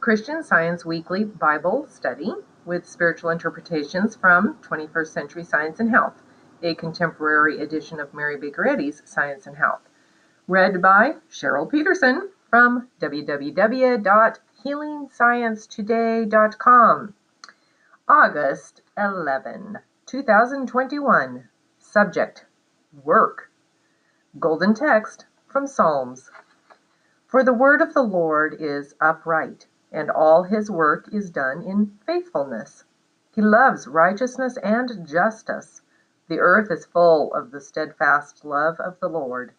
Christian Science Weekly Bible Study with spiritual interpretations from 21st Century Science and Health, a contemporary edition of Mary Baker Eddy's Science and Health. Read by Cheryl Peterson from www.healingsciencetoday.com. August 11, 2021. Subject Work. Golden text from Psalms. For the word of the Lord is upright, and all his work is done in faithfulness. He loves righteousness and justice. The earth is full of the steadfast love of the Lord.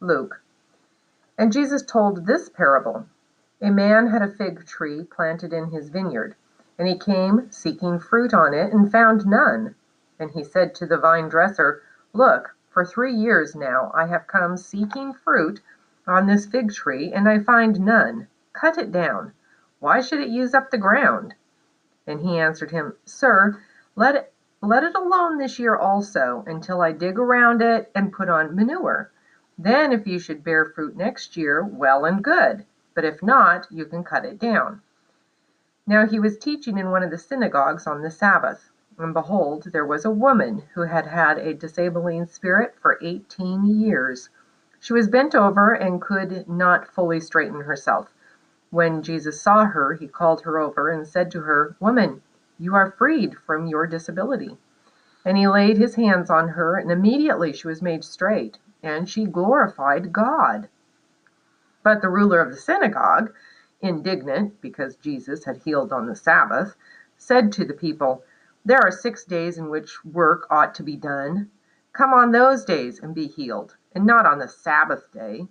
Luke. And Jesus told this parable A man had a fig tree planted in his vineyard, and he came seeking fruit on it, and found none. And he said to the vine dresser, Look, for three years now I have come seeking fruit on this fig tree, and I find none. Cut it down. Why should it use up the ground? And he answered him, Sir, let it, let it alone this year also, until I dig around it and put on manure. Then, if you should bear fruit next year, well and good. But if not, you can cut it down. Now he was teaching in one of the synagogues on the Sabbath. And behold, there was a woman who had had a disabling spirit for eighteen years. She was bent over and could not fully straighten herself. When Jesus saw her, he called her over and said to her, Woman, you are freed from your disability. And he laid his hands on her, and immediately she was made straight, and she glorified God. But the ruler of the synagogue, indignant because Jesus had healed on the Sabbath, said to the people, There are six days in which work ought to be done. Come on those days and be healed and not on the Sabbath day.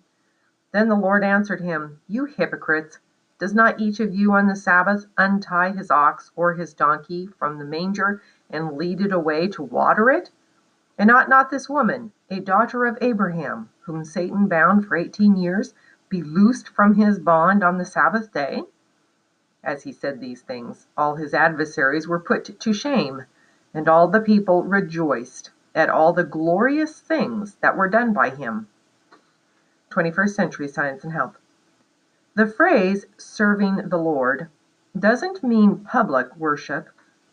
Then the Lord answered him, You hypocrites, does not each of you on the Sabbath untie his ox or his donkey from the manger and lead it away to water it? And ought not this woman, a daughter of Abraham, whom Satan bound for eighteen years, be loosed from his bond on the Sabbath day? As he said these things, all his adversaries were put to shame, and all the people rejoiced at all the glorious things that were done by him. 21st Century Science and Health. The phrase serving the Lord doesn't mean public worship.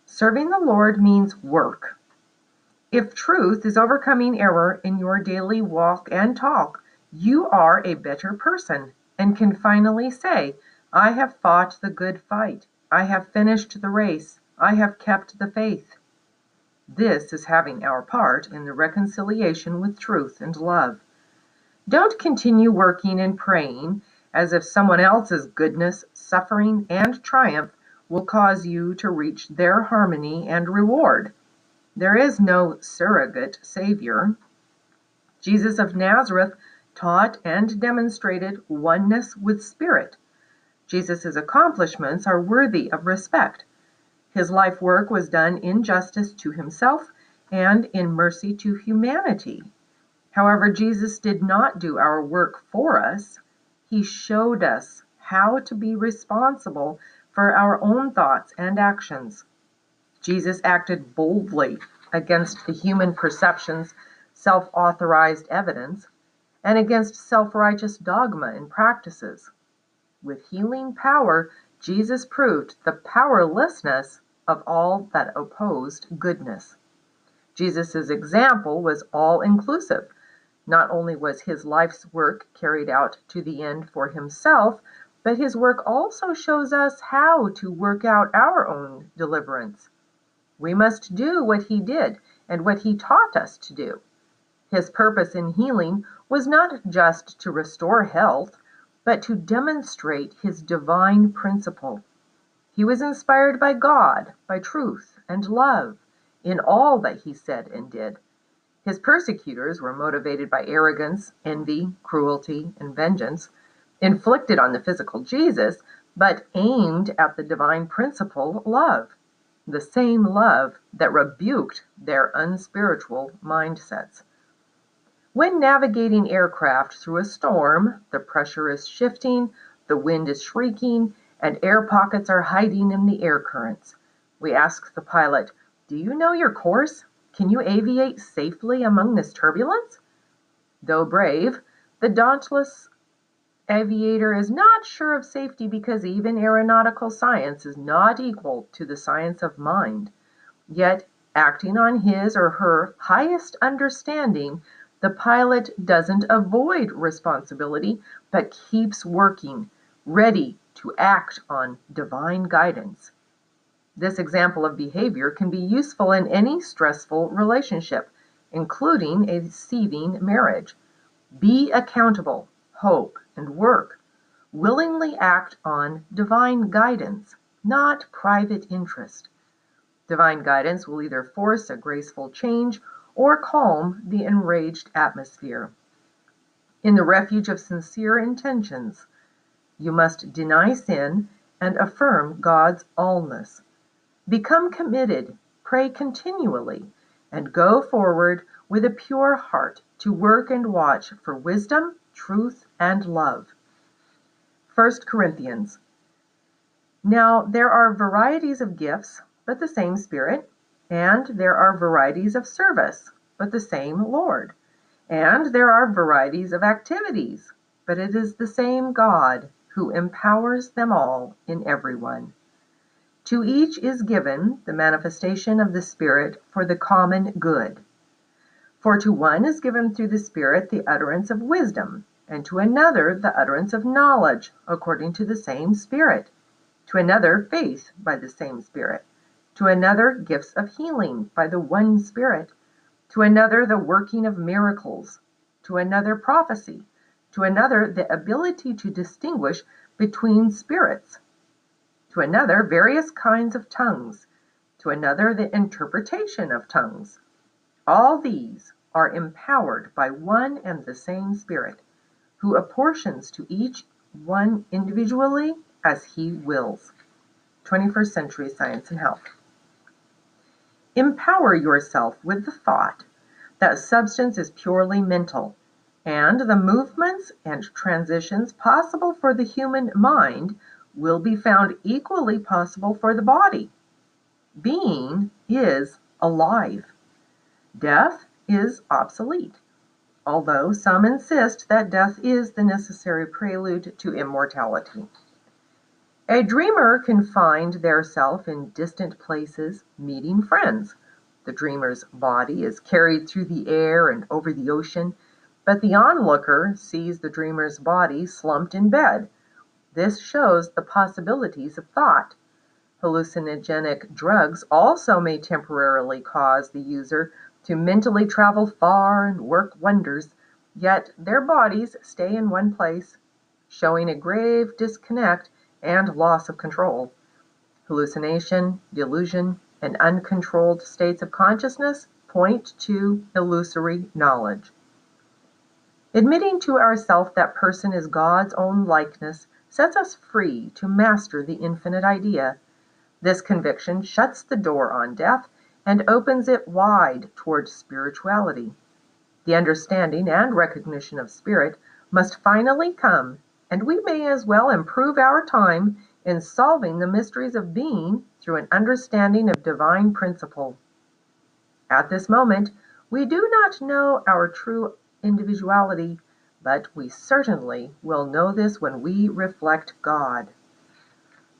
Serving the Lord means work. If truth is overcoming error in your daily walk and talk, you are a better person and can finally say, I have fought the good fight. I have finished the race. I have kept the faith. This is having our part in the reconciliation with truth and love. Don't continue working and praying as if someone else's goodness, suffering, and triumph will cause you to reach their harmony and reward. There is no surrogate Savior. Jesus of Nazareth taught and demonstrated oneness with Spirit. Jesus' accomplishments are worthy of respect. His life work was done in justice to himself and in mercy to humanity. However, Jesus did not do our work for us. He showed us how to be responsible for our own thoughts and actions. Jesus acted boldly against the human perception's self authorized evidence and against self righteous dogma and practices. With healing power, Jesus proved the powerlessness of all that opposed goodness. Jesus' example was all inclusive. Not only was his life's work carried out to the end for himself, but his work also shows us how to work out our own deliverance. We must do what he did and what he taught us to do. His purpose in healing was not just to restore health, but to demonstrate his divine principle. He was inspired by God, by truth and love in all that he said and did. His persecutors were motivated by arrogance, envy, cruelty, and vengeance, inflicted on the physical Jesus, but aimed at the divine principle, love, the same love that rebuked their unspiritual mindsets. When navigating aircraft through a storm, the pressure is shifting, the wind is shrieking, and air pockets are hiding in the air currents. We ask the pilot, Do you know your course? Can you aviate safely among this turbulence? Though brave, the dauntless aviator is not sure of safety because even aeronautical science is not equal to the science of mind. Yet, acting on his or her highest understanding, the pilot doesn't avoid responsibility, but keeps working, ready to act on divine guidance. This example of behavior can be useful in any stressful relationship, including a seething marriage. Be accountable, hope, and work. Willingly act on divine guidance, not private interest. Divine guidance will either force a graceful change or calm the enraged atmosphere. In the refuge of sincere intentions, you must deny sin and affirm God's allness. Become committed, pray continually, and go forward with a pure heart to work and watch for wisdom, truth, and love. 1 Corinthians. Now there are varieties of gifts, but the same Spirit, and there are varieties of service, but the same Lord, and there are varieties of activities, but it is the same God who empowers them all in everyone. To each is given the manifestation of the Spirit for the common good. For to one is given through the Spirit the utterance of wisdom, and to another the utterance of knowledge according to the same Spirit, to another faith by the same Spirit, to another gifts of healing by the one Spirit, to another the working of miracles, to another prophecy, to another the ability to distinguish between spirits to another various kinds of tongues, to another the interpretation of tongues. All these are empowered by one and the same Spirit, who apportions to each one individually as he wills. 21st Century Science and Health. Empower yourself with the thought that substance is purely mental, and the movements and transitions possible for the human mind will be found equally possible for the body. Being is alive. Death is obsolete, although some insist that death is the necessary prelude to immortality. A dreamer can find their self in distant places, meeting friends. The dreamer's body is carried through the air and over the ocean, but the onlooker sees the dreamer's body slumped in bed, this shows the possibilities of thought. Hallucinogenic drugs also may temporarily cause the user to mentally travel far and work wonders, yet their bodies stay in one place, showing a grave disconnect and loss of control. Hallucination, delusion, and uncontrolled states of consciousness point to illusory knowledge. Admitting to ourself that person is God's own likeness sets us free to master the infinite idea. This conviction shuts the door on death and opens it wide toward spirituality. The understanding and recognition of spirit must finally come, and we may as well improve our time in solving the mysteries of being through an understanding of divine principle. At this moment, we do not know our true individuality but we certainly will know this when we reflect God.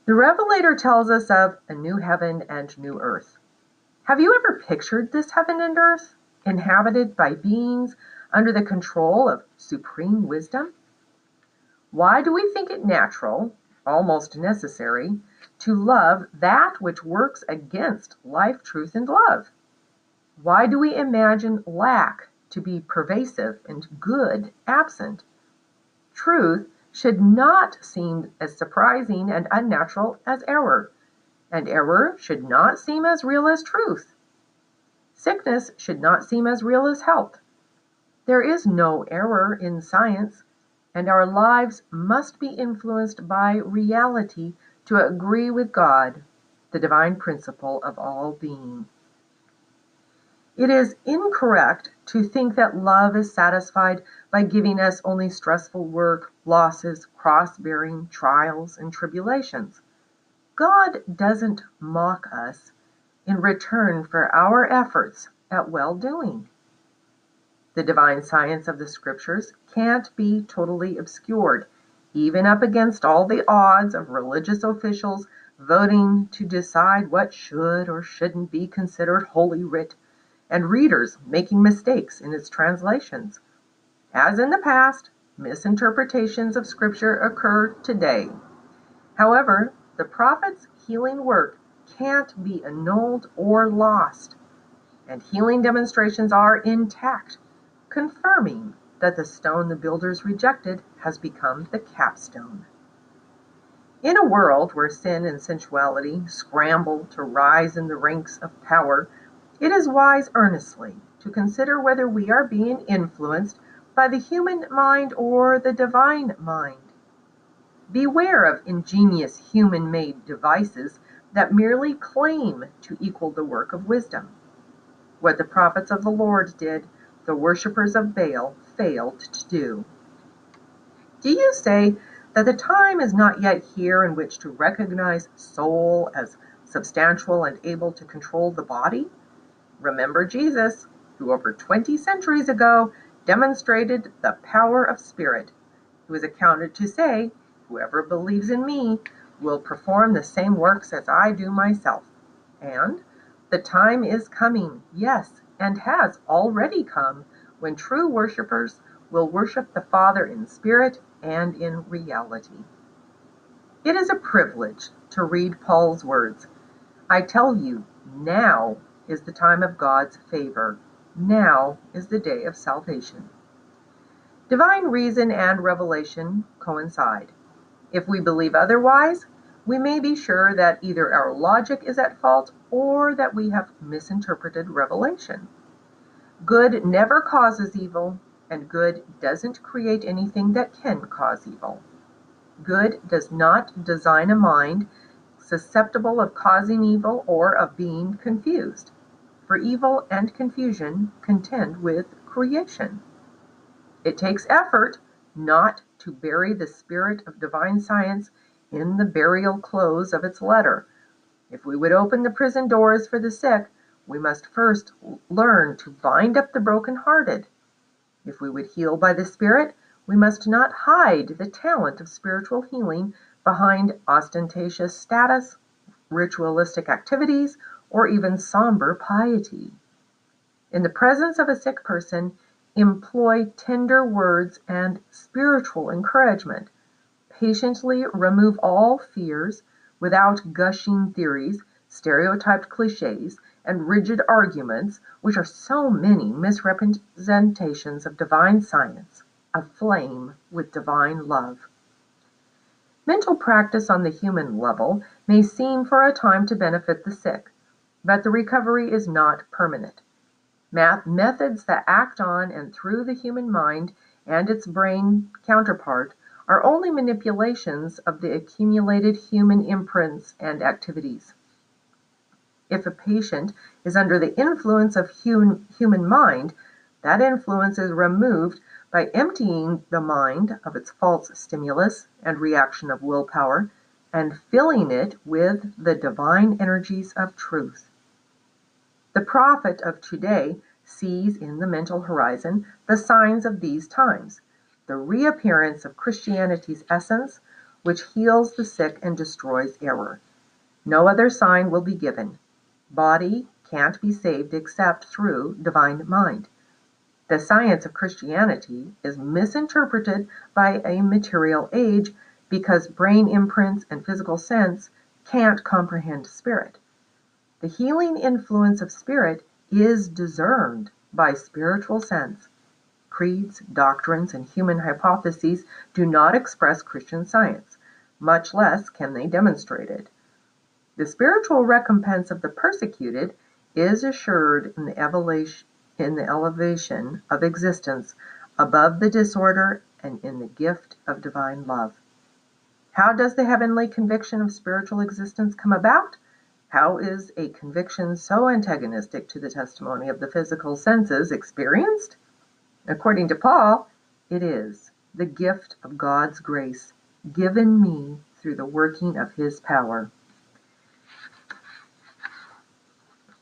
The Revelator tells us of a new heaven and new earth. Have you ever pictured this heaven and earth, inhabited by beings under the control of supreme wisdom? Why do we think it natural, almost necessary, to love that which works against life, truth, and love? Why do we imagine lack to be pervasive and good absent. Truth should not seem as surprising and unnatural as error, and error should not seem as real as truth. Sickness should not seem as real as health. There is no error in science, and our lives must be influenced by reality to agree with God, the divine principle of all being. It is incorrect to think that love is satisfied by giving us only stressful work, losses, cross bearing, trials, and tribulations. God doesn't mock us in return for our efforts at well doing. The divine science of the scriptures can't be totally obscured, even up against all the odds of religious officials voting to decide what should or shouldn't be considered Holy Writ, and readers making mistakes in its translations. As in the past, misinterpretations of Scripture occur today. However, the prophet's healing work can't be annulled or lost, and healing demonstrations are intact, confirming that the stone the builders rejected has become the capstone. In a world where sin and sensuality scramble to rise in the ranks of power, it is wise earnestly to consider whether we are being influenced by the human mind or the divine mind. Beware of ingenious human made devices that merely claim to equal the work of wisdom. What the prophets of the Lord did, the worshippers of Baal failed to do. Do you say that the time is not yet here in which to recognize soul as substantial and able to control the body? Remember Jesus, who over 20 centuries ago demonstrated the power of spirit, who is accounted to say, Whoever believes in me will perform the same works as I do myself. And the time is coming, yes, and has already come, when true worshippers will worship the Father in spirit and in reality. It is a privilege to read Paul's words. I tell you, now is the time of God's favor. Now is the day of salvation. Divine reason and revelation coincide. If we believe otherwise, we may be sure that either our logic is at fault or that we have misinterpreted revelation. Good never causes evil, and good doesn't create anything that can cause evil. Good does not design a mind susceptible of causing evil or of being confused, for evil and confusion contend with creation. It takes effort not to bury the spirit of divine science in the burial clothes of its letter. If we would open the prison doors for the sick, we must first learn to bind up the broken-hearted. If we would heal by the Spirit, we must not hide the talent of spiritual healing behind ostentatious status, ritualistic activities, or even somber piety. In the presence of a sick person, employ tender words and spiritual encouragement. Patiently remove all fears without gushing theories, stereotyped cliches, and rigid arguments, which are so many misrepresentations of divine science, aflame with divine love. Mental practice on the human level may seem for a time to benefit the sick, but the recovery is not permanent. Math methods that act on and through the human mind and its brain counterpart are only manipulations of the accumulated human imprints and activities. If a patient is under the influence of human, human mind, that influence is removed by emptying the mind of its false stimulus and reaction of willpower and filling it with the divine energies of truth. The prophet of today sees in the mental horizon the signs of these times, the reappearance of Christianity's essence, which heals the sick and destroys error. No other sign will be given. Body can't be saved except through divine mind. The science of Christianity is misinterpreted by a material age because brain imprints and physical sense can't comprehend spirit. The healing influence of spirit is discerned by spiritual sense. Creeds, doctrines, and human hypotheses do not express Christian science, much less can they demonstrate it. The spiritual recompense of the persecuted is assured in the elevation of existence above the disorder and in the gift of divine love. How does the heavenly conviction of spiritual existence come about? How is a conviction so antagonistic to the testimony of the physical senses experienced? According to Paul, it is the gift of God's grace given me through the working of his power.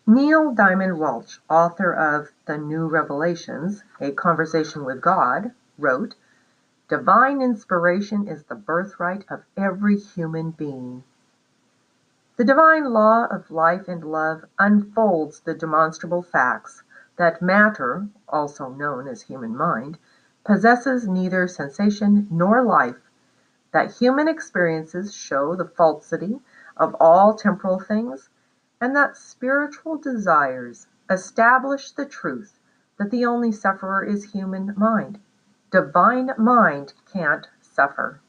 Neale Donald Walsch, author of The New Revelations: A Conversation with God, wrote, Divine inspiration is the birthright of every human being. The divine law of life and love unfolds the demonstrable facts that matter, also known as human mind, possesses neither sensation nor life, that human experiences show the falsity of all temporal things, and that spiritual desires establish the truth that the only sufferer is human mind. Divine mind can't suffer.